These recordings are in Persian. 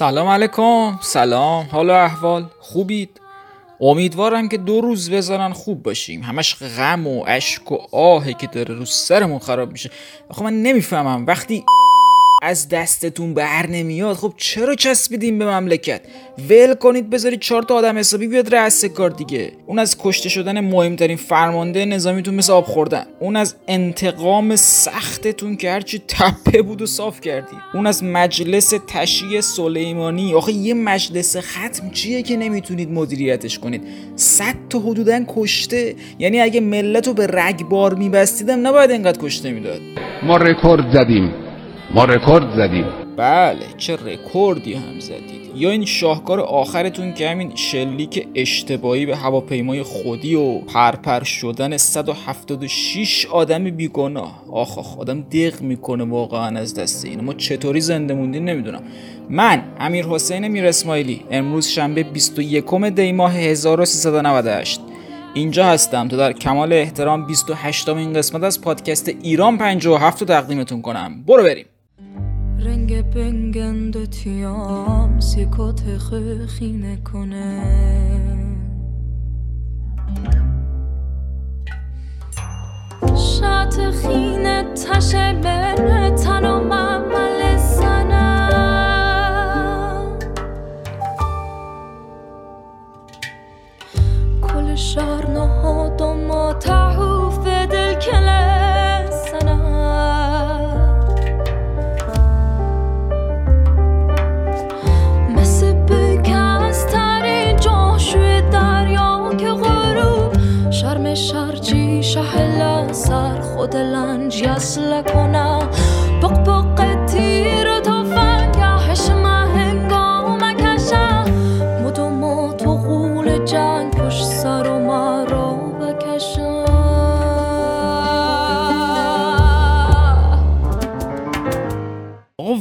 سلام علیکم. سلام. حالا احوال؟ خوبید؟ امیدوارم که دو روز بذارن خوب باشیم. همش غم و اشک و آهه که داره رو سرمون خراب میشه. خب من نمی‌فهمم. وقتی از دستتون بر نمیاد. خب چرا چسبیدین به مملکت؟ ول کنید بذارید چهار تا آدم حسابی بیاد رأس کار دیگه. اون از کشته شدن مهمترین فرمانده نظامیتون مثل آب خوردن. اون از انتقام سختتون که هرچی تپه بود و صاف کردی اون از مجلس تشییع سلیمانی. آخه یه مجلس ختم چیه که نمی‌تونید مدیریتش کنید؟ صد تا حدودا کشته. یعنی اگه ملت رو به رگبار میبستید هم نباید انقدر کشته می‌داد. ما رکورد زدیم. ما رکورد زدیم. بله چه رکوردی هم زدید. یا این شاهکار آخرتون که همین شلیک اشتباهی به هواپیمای خودی و پرپر شدن 176 آدم بیگناه. آخ آخ آدم دق می‌کنه واقعا از دست این. ما چطوری زنده موندین نمی‌دونم. من امیر حسین میر اسماعیلی امروز شنبه 21 دی ماه 1398 اینجا هستم تا در کمال احترام 28 این قسمت از پادکست ایران 57 رو تقدیمتون کنم. برو بریم. رنگ بنگند و تیام سیکوت خینه کنه. شات خینه تشه بره تن و زنم کل شهر نهاد و ما Ode lan jas la kona Pok pok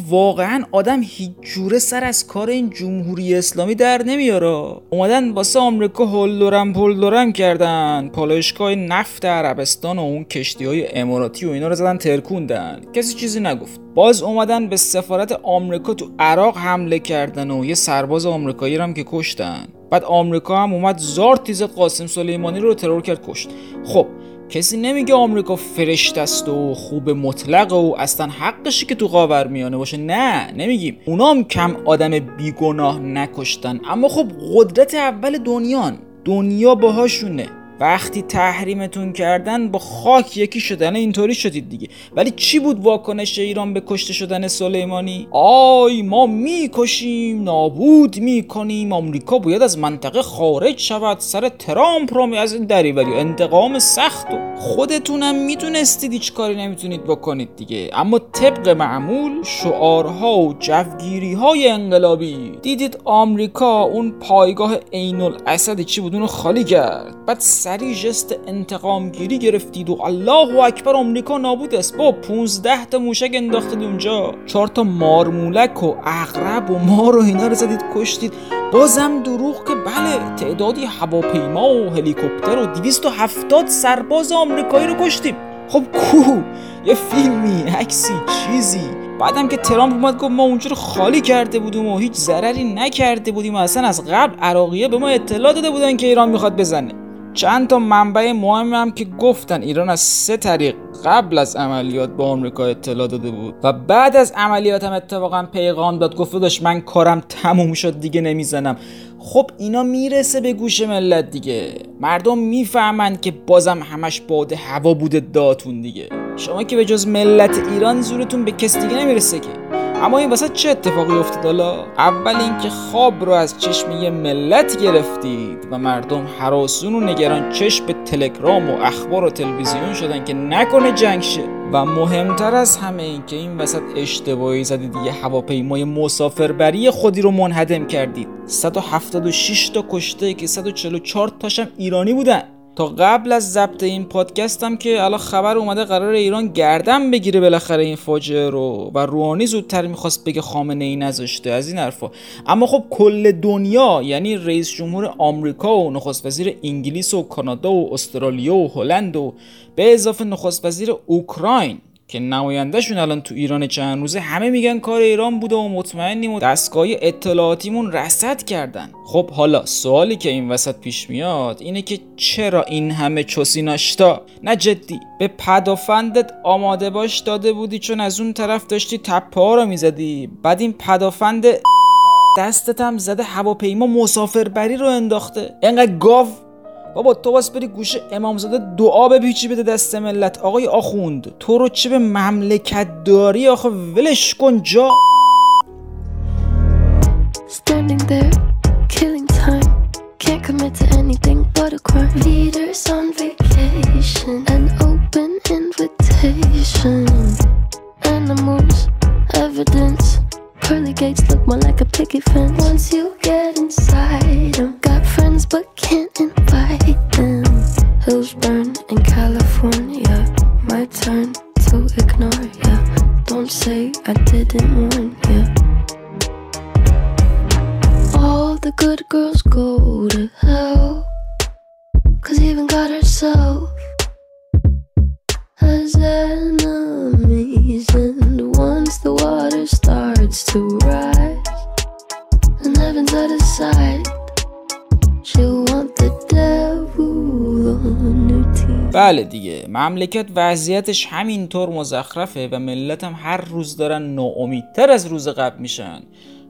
واقعا آدم هیچ جوره سر از کار این جمهوری اسلامی در نمیاره. اومدن واسه آمریکا هلدرم پلدرم کردن. پالایشگاه نفت عربستان و اون کشتی های اماراتی و اینا رو زدن ترکوندن. کسی چیزی نگفت. باز اومدن به سفارت آمریکا تو عراق حمله کردن و یه سرباز آمریکایی هم که کشتن. بعد آمریکا هم اومد زار تیز قاسم سلیمانی رو ترور کرد کشت. خب کسی نمیگه آمریکا فرشت است و خوب مطلق و اصلا حقشی که تو قاور میانه باشه. نه نمیگیم. اونام کم آدم بیگناه نکشتن. اما خب قدرت اول دنیان. دنیا باهاشونه. وقتی تحریمتون کردن با خاک یکی شدن اینطوری شدید دیگه. ولی چی بود واکنش ایران به کشته شدن سلیمانی؟ آی ما می‌کشیم نابود می‌کنیم. آمریکا باید از منطقه خارج شود. سر ترامپ رو از این دریوری. انتقام سخت و خودتونم می‌تونستید هیچ کاری نمی‌تونید بکنید دیگه. اما طبق معمول شعارها و جوگیری های انقلابی. دیدید آمریکا اون پایگاه عین الاسد چی بود؟ اونو خالی کرد. بعد سری جست انتقام گیری گرفتید و الله اکبر آمریکا نابود است. با 15 تا موشک انداختید اونجا. چهار تا مارمولک و اغرب و مار و اینا رو زدید کشتید. بازم دروغ که بله تعدادی هواپیما و هلیکوپتر و 270 سرباز آمریکایی رو کشتیم. خب کو؟ یه فیلمی عکسی چیزی. بعدم که ترامپ اومد گفت ما اونجا خالی کرده بودیم و هیچ ضرری نکرده بودیم و اصلا از قبل عراقیه به ما اطلاع داده بودن که ایران می‌خواد بزنه. چند تا منبع مهم هم که گفتن ایران از سه طریق قبل از عملیات به آمریکا اطلاع داده بود و بعد از عملیات هم اتفاقا پیغام داد گفته داشت من کارم تموم شد دیگه نمی‌زنم. خب اینا می‌رسه به گوش ملت دیگه. مردم می‌فهمند که بازم همش باد هوا بوده داتون دیگه. شما که به جز ملت ایران زورتون به کس دیگه نمی‌رسه که. اما این واسه چه اتفاقی افتاد حالا؟ اول اینکه خواب رو از چشم یه ملت گرفتید و مردم حراسون و نگران چشم به تلگرام و اخبار و تلویزیون شدن که نکنه جنگ شه. و مهمتر از همه این که این وسط اشتباهی زدید یه هواپیمای مسافربری خودی رو منهدم کردید. 176 تا کشته که 144 تاشم ایرانی بودن. تا قبل از ضبط این پادکستم که الان خبر اومده قرار ایران گردن بگیره بالاخره این فاجعه رو و روحانی زودتر می‌خواست بگه خامنه ای نذاشته از این حرفا. اما خب کل دنیا یعنی رئیس جمهور آمریکا و نخست وزیر انگلیس و کانادا و استرالیا و هلند و به اضافه نخست وزیر اوکراین که نمایندهشون الان تو ایران چند روزه همه میگن کار ایران بوده و مطمئنیم و دستگاه اطلاعاتیمون رصد کردن. خب حالا سوالی که این وسط پیش میاد اینه که چرا این همه چوسی ناشتا نه جدی به پدافندت آماده باش داده بودی چون از اون طرف داشتی تپه ها رو می‌زدی. بعد این پدافند دستت هم زده هواپیما مسافربری رو انداخته. انقدر گاو بابا تو باس بری گوشه امامزاده دعا بپیچی بده دست ملت. آقای آخوند تو رو چه به مملکت داری؟ آخه ولش کن جا. Starts to rise, and heaven's out of sight, she'll want the devil on her team. بله دیگه. مملکت وضعیتش همینطور مزخرفه و ملت هم هر روز دارن ناامیدتر از روز قبل میشن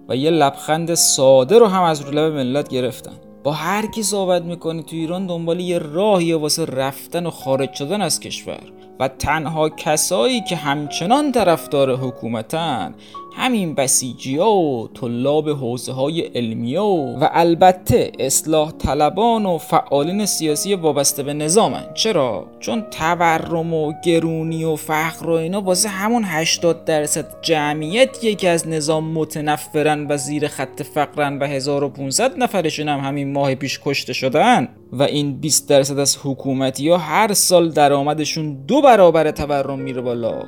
و یه لبخند ساده رو هم از رو لب ملت گرفتن. با هر کی صحبت می‌کنی تو ایران دنبال یه راهی واسه رفتن و خارج شدن از کشور. و تنها کسایی که همچنان طرفدار حکومتن همین بسیجی و طلاب حوزه های علمی ها و البته اصلاح طلبان و فعالین سیاسی وابسته به نظامن چرا؟ چون تورم و گرونی و فقر و اینا واسه همون 80 درصد جمعیت یکی از نظام متنفرن و زیر خط فقرن و 1500 نفرشون هم همین ماه پیش کشته شدن. و این 20 درصد از حکومتی ها هر سال درآمدشون دو برابر تورم میره بالا.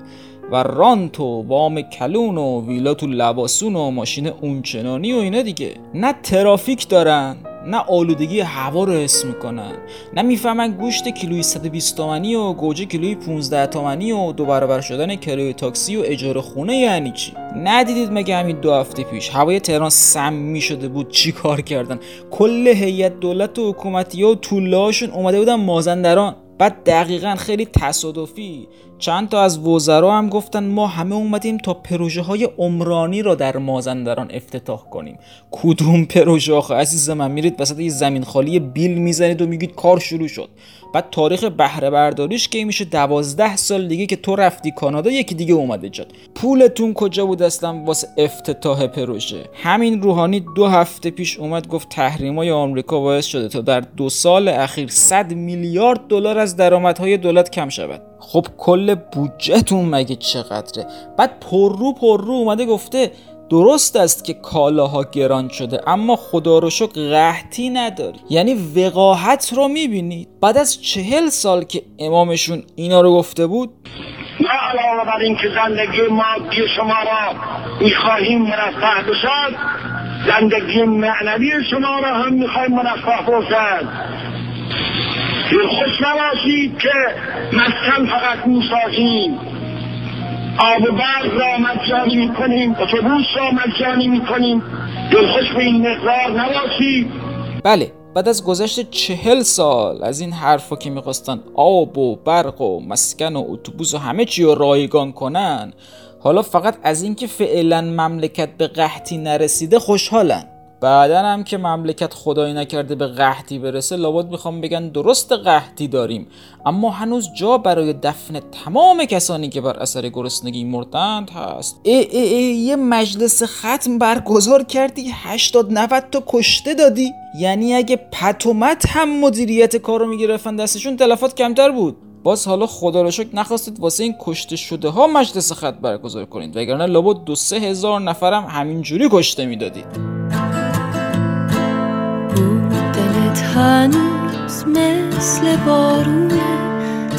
و رانت و وام کلون و ویلا تو لباسون و ماشین اونچنانی و اینا دیگه. نه ترافیک دارن نه آلودگی هوا رو حس می‌کنن. نه می‌فهمن گوشت کیلوی 120 تومنی و گوجه کیلوی 15 تومنی و دو برابر شدن کرایه تاکسی و اجاره خونه یعنی چی؟ ندیدید مگه همین دو هفته پیش هوای تهران سمی شده بود چی کار کردن؟ کل هیئت دولت و حکومتی و طولهاشون اومده بودن مازندران. بعد دقیقا خیلی تصادفی. چند تا از وزرا هم گفتن ما همه اومدیم تا پروژه های عمرانی را در مازندران افتتاح کنیم. کدوم پروژه آخه؟ عزیز من میرید وسط یه زمین خالی بیل می‌زنید و میگید کار شروع شد. بعد تاریخ بهره برداریش که میشه؟ دوازده سال دیگه که تو رفتی کانادا یکی دیگه اومده جاد پولتون کجا بود اصلا؟ واسه افتتاح پروژه. همین روحانی دو هفته پیش اومد گفت تحریمای آمریکا باعث شده تا در دو سال اخیر 100 میلیارد دلار از درآمدهای دولت کم شود. خب کل بودجهتون مگه چقدره؟ بعد پررو پررو اومده گفته درست است که کالاها گران شده اما خدا رو شکر قحطی نداری. یعنی وقاحت رو می‌بینید بعد از چهل سال که امامشون اینا رو گفته بود نه علاوه بر این که زندگی مادی شما را می‌خواهیم مرفه بشد زندگی معنوی شما را هم می‌خواهیم مرفه باشد. خوش نباشید که مسکن فقط می‌سازیم آب برق را مجانی می‌کنیم اتوبوس را مجانی می‌کنیم. دلخوش به این مقدار نباشید بله بعد از گذشت چهل سال از این حرفا که می‌خواستن آب و برق و مسکن و اتوبوس و همه چی رو رایگان کنن حالا فقط از اینکه فعلا مملکت به قحطی نرسیده خوشحالن. بعدا هم که مملکت خدایی نکرده به قحطی برسه لابد می‌خوام بگن درست قحطی داریم. اما هنوز جا برای دفن تمام کسانی که بر اثر گرسنگی مردند هست. ای ای ای یه مجلس ختم برگزار کردی 80 90 تا کشته دادی. یعنی اگه پتومت هم مدیریت کارو می‌گرفتن دستشون تلفات کمتر بود. باز حالا خدا رو شکر نخواستید واسه این کشته شده ها مجلس خط برگزار کنید وگرنه لابد دو سه هزار نفرم همینجوری کشته می‌دادید. هنوز مثل بارونه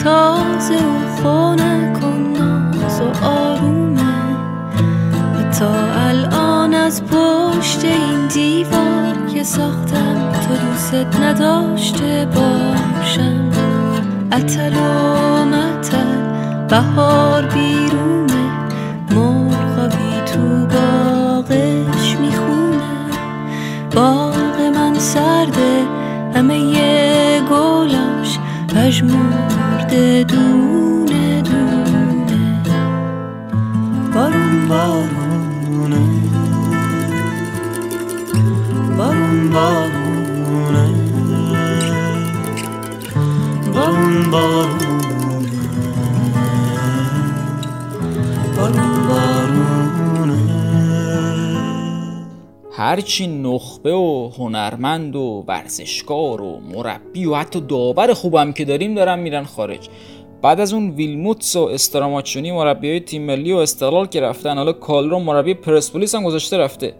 تازه و خونه کن ناز و آرومه. و تا الان از پشت این دیوار که ساختم تو دوست نداشته باشم. اتل و متل بهار بیرونه مرغابی تو باغش می‌خونه. باغ من سرده همه یه گلاش پژمرده دونه دونه. بارون بارونه. بارون بارونه هرچی نخبه و هنرمند و ورزشکار و مربی و حتی داور خوبم که داریم دارن میرن خارج. بعد از اون ویلموتس و استراماچونی مربی های تیم ملی و استقلال که رفتن حالا کالرو مربی پرسپولیس هم گذاشته رفته.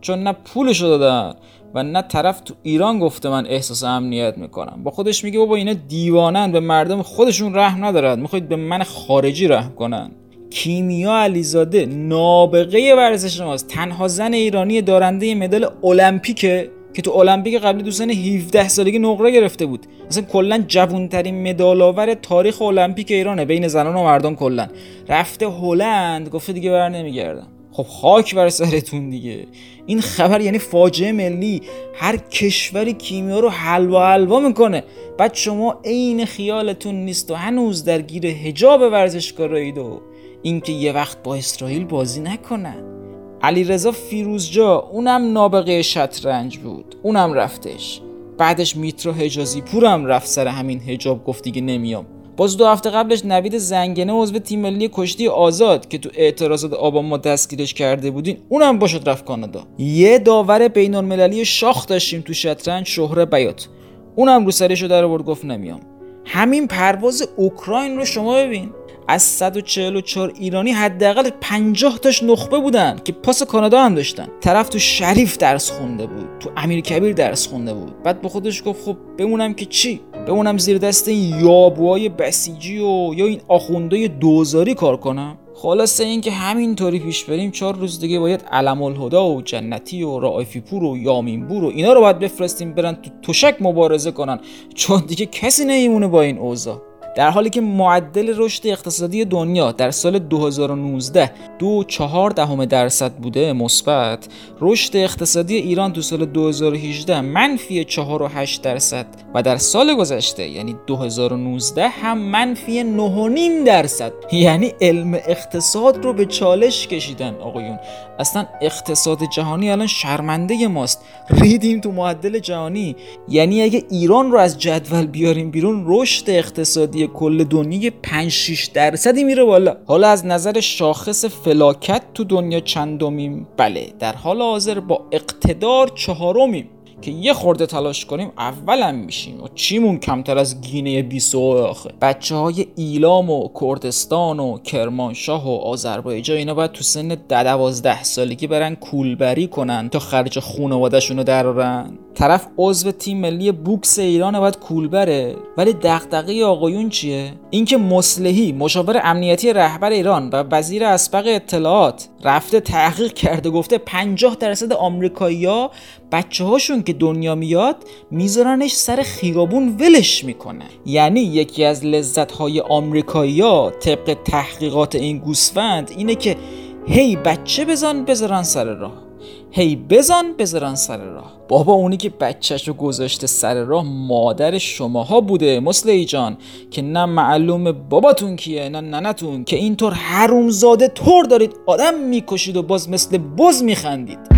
چون نه پولشو دادن و نه طرف تو ایران گفته من احساس امنیت می‌کنم. با خودش میگه بابا اینا دیوانن به مردم خودشون رحم ندارد می‌خواید به من خارجی رحم کنن. کیمیا علیزاده نابغه ورزش ماست. تنها زن ایرانی دارنده مدال المپیکه که تو المپیک قبلی دو سن 17 سالگی نقره گرفته بود. اصلا کلا مدال آور تاریخ المپیک ایرانه بین زنان و مردان کلا. رفته هلند گفته دیگه بر نمیگردم. خب خاک بر سرتون دیگه. این خبر یعنی فاجعه ملی. هر کشوری کیمیا رو حلوا حلوا می‌کنه. بعد شما عین خیالتون نیست و هنوز درگیر حجاب ورزشکارایید و اینکه یه وقت با اسرائیل بازی نکنن. علیرضا فیروزجا اونم نابغه شطرنج بود. اونم رفتش. بعدش میترا حجازی پورم رفت سر همین حجاب گفت دیگه نمیام. باز دو هفته قبلش نوید زنگنه عضو تیم ملی کشتی آزاد که تو اعتراضات آبان ما دستگیرش کرده بودین اونم باشد رفت کانادا. یه داور بین المللی شاخ داشتیم تو شطرنج شهره بیات. اونم رو سرشو در آورد گفت نمیام. همین پرواز اوکراین رو شما ببین. از 144 ایرانی حداقل 50 تاش نخبه بودن که پاس کانادا هم داشتن. طرف تو شریف درس خونده بود تو امیر کبیر درس خونده بود. بعد به خودش گفت خب بمونم که چی؟ بمونم زیر دست این یابوهای بسیجی و یا این آخوندهای دوزاری کار کنم؟ خلاصه اینکه همینطوری پیش بریم چهار روز دیگه باید علم الهدا و جنتی و رائفی پور و یامینبور و اینا رو باید بفرستیم برن تو تشک مبارزه کنن. چون دیگه کسی نمیمونه با این اوضاع. در حالی که معدل رشد اقتصادی دنیا در سال 2019 دو چهار دهم درصد بوده مثبت رشد اقتصادی ایران تو سال 2018 منفی 4.8 درصد و در سال گذشته یعنی 2019 هم منفی 9.5 درصد. یعنی علم اقتصاد رو به چالش کشیدن آقایون. اصلا اقتصاد جهانی الان شرمنده ماست. ریدیم تو معدل جهانی. یعنی اگه ایران رو از جدول بیاریم بیرون رشد اقتصادی کل دنیا 5 6 درصدی میره بالا. حالا از نظر شاخص فلاکت تو دنیا چندمیم؟ بله در حال حاضر با اقتدار چهارمیم. که یه خورده تلاش کنیم اولم میشیم و چیمون کمتر از گینه بیسو آخه. بچه های ایلام و کردستان و کرمانشاه و آذربایجان اینا باید تو سن ده دوازده سالگی برن کولبری کنن تا خرج خانوادهشون رو درارن طرف عضو تیم ملی بوکس ایران باید کولبره. ولی دغدغه آقایون چیه؟ اینکه مصلحی مشاور امنیتی رهبر ایران و وزیر اسبق اطلاعات رفته تحقیق کرده گفته 50 درصد آمریکایی‌ها بچه هاشون که دنیا میاد میذارنش سر خیابون ولش می‌کنن یعنی یکی از لذت های آمریکایی ها طبق تحقیقات این گوسفند اینه که هی بچه بزن بذارن سر راه. هی بزن بذارن سر راه. بابا اونی که بچهش رو گذاشته سر راه مادر شماها بوده مسلحی جان که نه معلوم باباتون کیه نه ننتون که اینطور حرومزاده طور دارید آدم می‌کشید و باز مثل بز میخندید.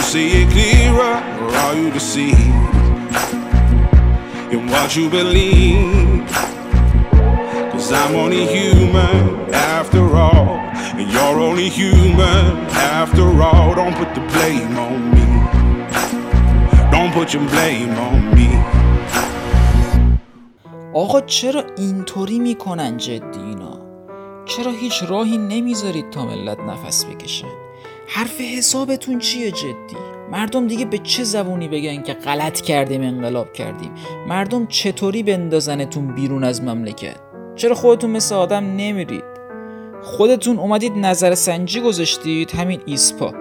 You see it clearer, or are you deceived in what you believe? Cause I'm only human after all, And you're only human after all. Don't put the blame on me. Don't put your blame on me. آقا چرا اینطوری می‌کنن جدی اینا چرا هیچ راهی نمی‌ذارید تا ملت نفس بکشن حرف حسابتون چیه جدی؟ مردم دیگه به چه زبونی بگن که غلط کردیم انقلاب کردیم؟ مردم چطوری بندازنتون بیرون از مملکت؟ چرا خودتون مثل آدم نمیرید؟ خودتون اومدید نظر سنجی گذاشتید همین ایسپا.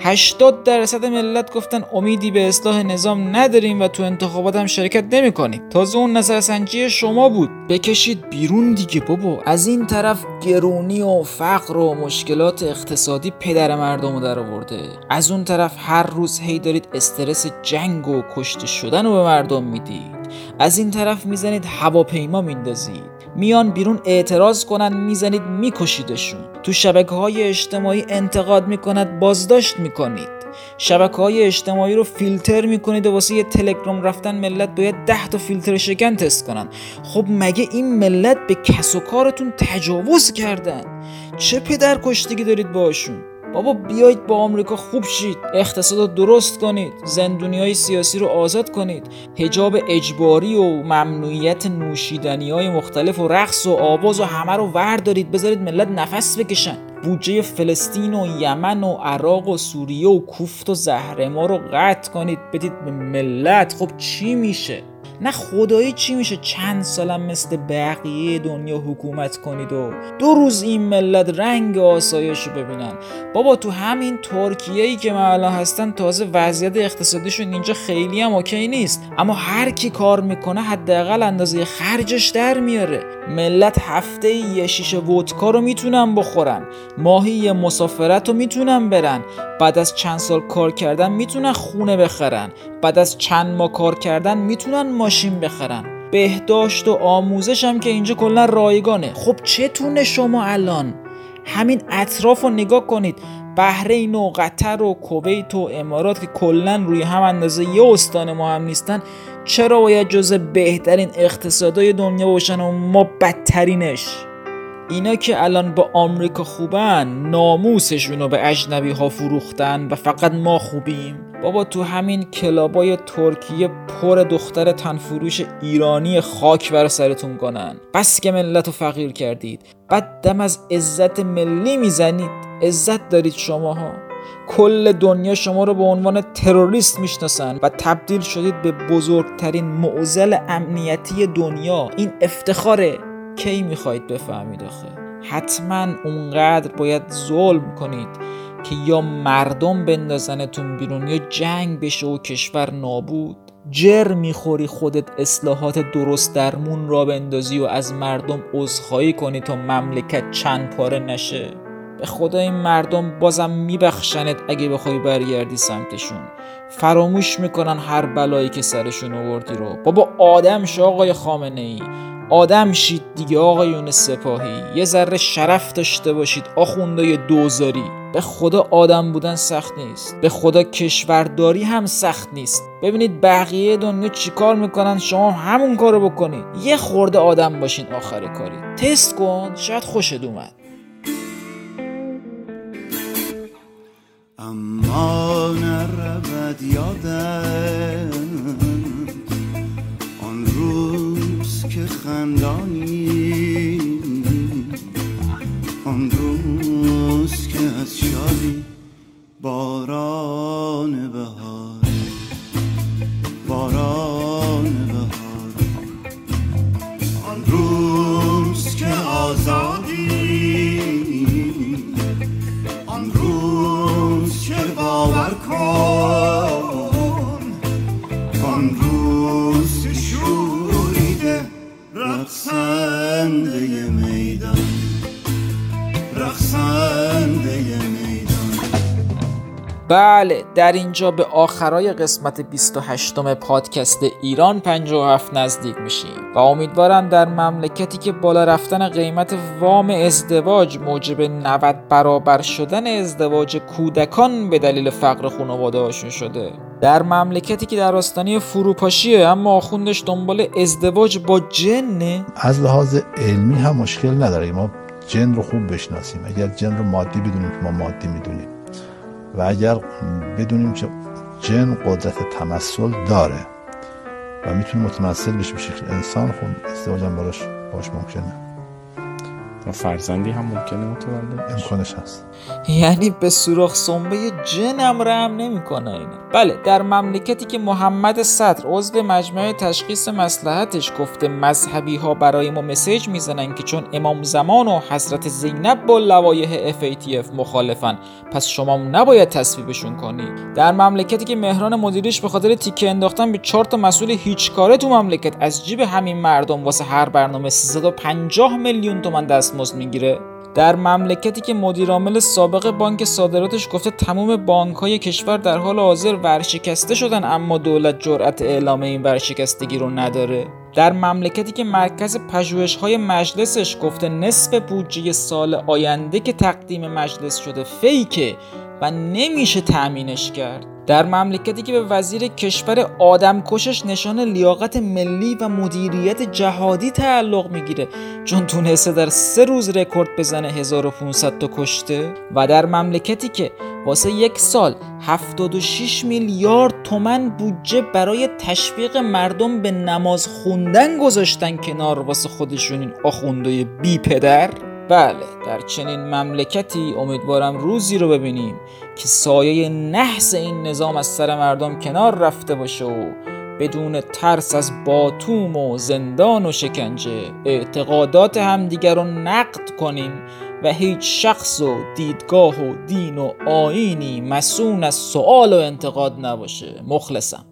80 درصد ملت گفتن امیدی به اصلاح نظام نداریم و تو انتخابات هم شرکت نمی‌کنیم. تازه اون نظر سنجی شما بود. بکشید بیرون دیگه بابا. از این طرف گرونی و فقر و مشکلات اقتصادی پدر مردم رو در آورده از اون طرف هر روز هی دارید استرس جنگ و کشته شدن رو به مردم می‌دید. از این طرف می‌زنید هواپیما میندازید. میان بیرون اعتراض کنن می‌زنید میکشیدشون. تو شبکه های اجتماعی انتقاد می‌کند بازداشت می‌کنید. شبکه های اجتماعی رو فیلتر می‌کنید و واسه یه تلگرام رفتن ملت باید ده تا فیلتر شکن تست کنن. خب مگه این ملت به کس و کارتون تجاوز کردن؟ چه پدر کشتگی دارید باشون؟ بابا بیایید با آمریکا خوب شید اقتصاد رو درست کنید زندونی های سیاسی رو آزاد کنید. هجاب اجباری و ممنوعیت نوشیدنی های مختلف و رقص و آواز و همه رو وردارید بذارید ملت نفس بکشن. بودجه فلسطین و یمن و عراق و سوریه و کوفت و زهرما رو قطع کنید. بدید به ملت. خب چی میشه؟ نه خدایی چی میشه چند سالم مثل بقیه دنیا حکومت کنید و دو روز این ملت رنگ آسایش رو ببینن. بابا تو همین ترکیه ای که من الان هستن تازه وضعیت اقتصادیشون اینجا خیلی هم اوکی نیست. اما هر کی کار می‌کنه حداقل اندازه خرجش در میاره. ملت هفته یه شیشه ودکا رو می‌تونن بخورن. ماهی یه مسافرت رو می‌تونن برن. بعد از چند سال کار کردن می‌تونن خونه بخرن. بعد از چند ماه کار کردن می‌تونن ماشین بخرن. بهداشت و آموزش هم که اینجا کلا رایگانه. خب چتونه شما الان؟ همین اطراف رو نگاه کنید. بحرین و قطر و کویت و امارات که کلا روی هم اندازه یه استان ما هم نیستن. چرا باید جز بهترین اقتصادای دنیا باشن و ما بدترینش؟ اینا که الان با آمریکا خوبن ناموسشون رو به اجنبی ها فروختن و فقط ما خوبیم. بابا تو همین کلابای ترکیه پر دختر تنفروش ایرانی خاک بر سرتون کنن بس که ملت رو فقیر کردید. بعد دم از عزت ملی می‌زنید. عزت دارید شماها. کل دنیا شما رو به عنوان تروریست می‌شناسن و تبدیل شدید به بزرگترین معضل امنیتی دنیا. این افتخاره کی می‌خواهید بفهمید آخه؟ حتما اونقدر باید ظلم کنید که یا مردم بندازنتون بیرون یا جنگ بشه و کشور نابود. جر می‌خوری خودت اصلاحات درست درمون را بندازی و از مردم عذرخواهی کنی تا مملکت چند پاره نشه. به خدا این مردم بازم میبخشنت اگه بخوای برگردی سمتشون. فراموش می‌کنن هر بلایی که سرشون آوردی رو. بابا آدم شو آقای خامنه ای آدم شید دیگه آقایون سپاهی. یه ذره شرف داشته باشید آخوندای دوزاری. به خدا آدم بودن سخت نیست. به خدا کشورداری هم سخت نیست. ببینید بقیه دنیا چیکار می‌کنن؟ شما همون کارو بکنید. یه خورده آدم باشین آخر کاری. تست کن شاید خوشت اومد. اما نرود یادم آن روز که خندانی آن روز که از شادی باران بهار باران بهار. آن روز که آزادی بله در اینجا به آخرای قسمت 28 م پادکست ایران 57 نزدیک میشیم و امیدوارم در مملکتی که بالا رفتن قیمت وام ازدواج موجب 90 برابر شدن ازدواج کودکان به دلیل فقر خانواده هاشون شده. در مملکتی که در آستانه فروپاشیه اما آخوندش دنبال ازدواج با جنه از لحاظ علمی هم مشکل نداره. ما جن رو خوب بشناسیم. اگر جن رو مادی بدونیم که ما مادی می‌دونیم. و اگر بدونیم که جن قدرت تمثل داره و می‌تونه متمثل بشه به شکل انسان خب ازدواجم براش باش ممکنه. و فرزندی هم ممکنه متولد. امکانش هست. یعنی به سوراخ سنبه جنم رحم نمی‌کنه اینا بله در مملکتی که محمد صدر عضو مجمع تشخیص مسلحتش گفته مذهبی ها برای ما مسیج می‌زنن که چون امام زمان و حضرت زینب با لوایح FATF مخالفن پس شما نباید تصویبشون کنی. در مملکتی که مهران مدیریش به خاطر تیکه انداختن به چهار تا مسئول هیچ کاره تو مملکت از جیب همین مردم واسه هر برنامه 350 میلیون تومن دستمزد می‌گیره. در مملکتی که مدیرعامل سابق بانک صادراتش گفته تمام بانک های کشور در حال حاضر ورشکسته شدن اما دولت جرأت اعلام این ورشکستگی رو نداره. در مملکتی که مرکز پژوهش های مجلسش گفته نصف بودجه سال آینده که تقدیم مجلس شده فیکه و نمیشه تأمینش کرد. در مملکتی که به وزیر کشور آدم کشش نشان لیاقت ملی و مدیریت جهادی تعلق می‌گیره چون تونسته در سه روز رکورد بزنه 1500 تا کشته. و در مملکتی که واسه یک سال 76 میلیارد تومن بودجه برای تشویق مردم به نماز خوندن گذاشتن کنار واسه خودشون این آخوندای بی پدر بله در چنین مملکتی امیدوارم روزی رو ببینیم که سایه نحس این نظام از سر مردم کنار رفته باشه و بدون ترس از باتوم و زندان و شکنجه اعتقادات همدیگر رو نقد کنیم و هیچ شخص و دیدگاه و دین و آینی مسون از سوال و انتقاد نباشه. مخلصم.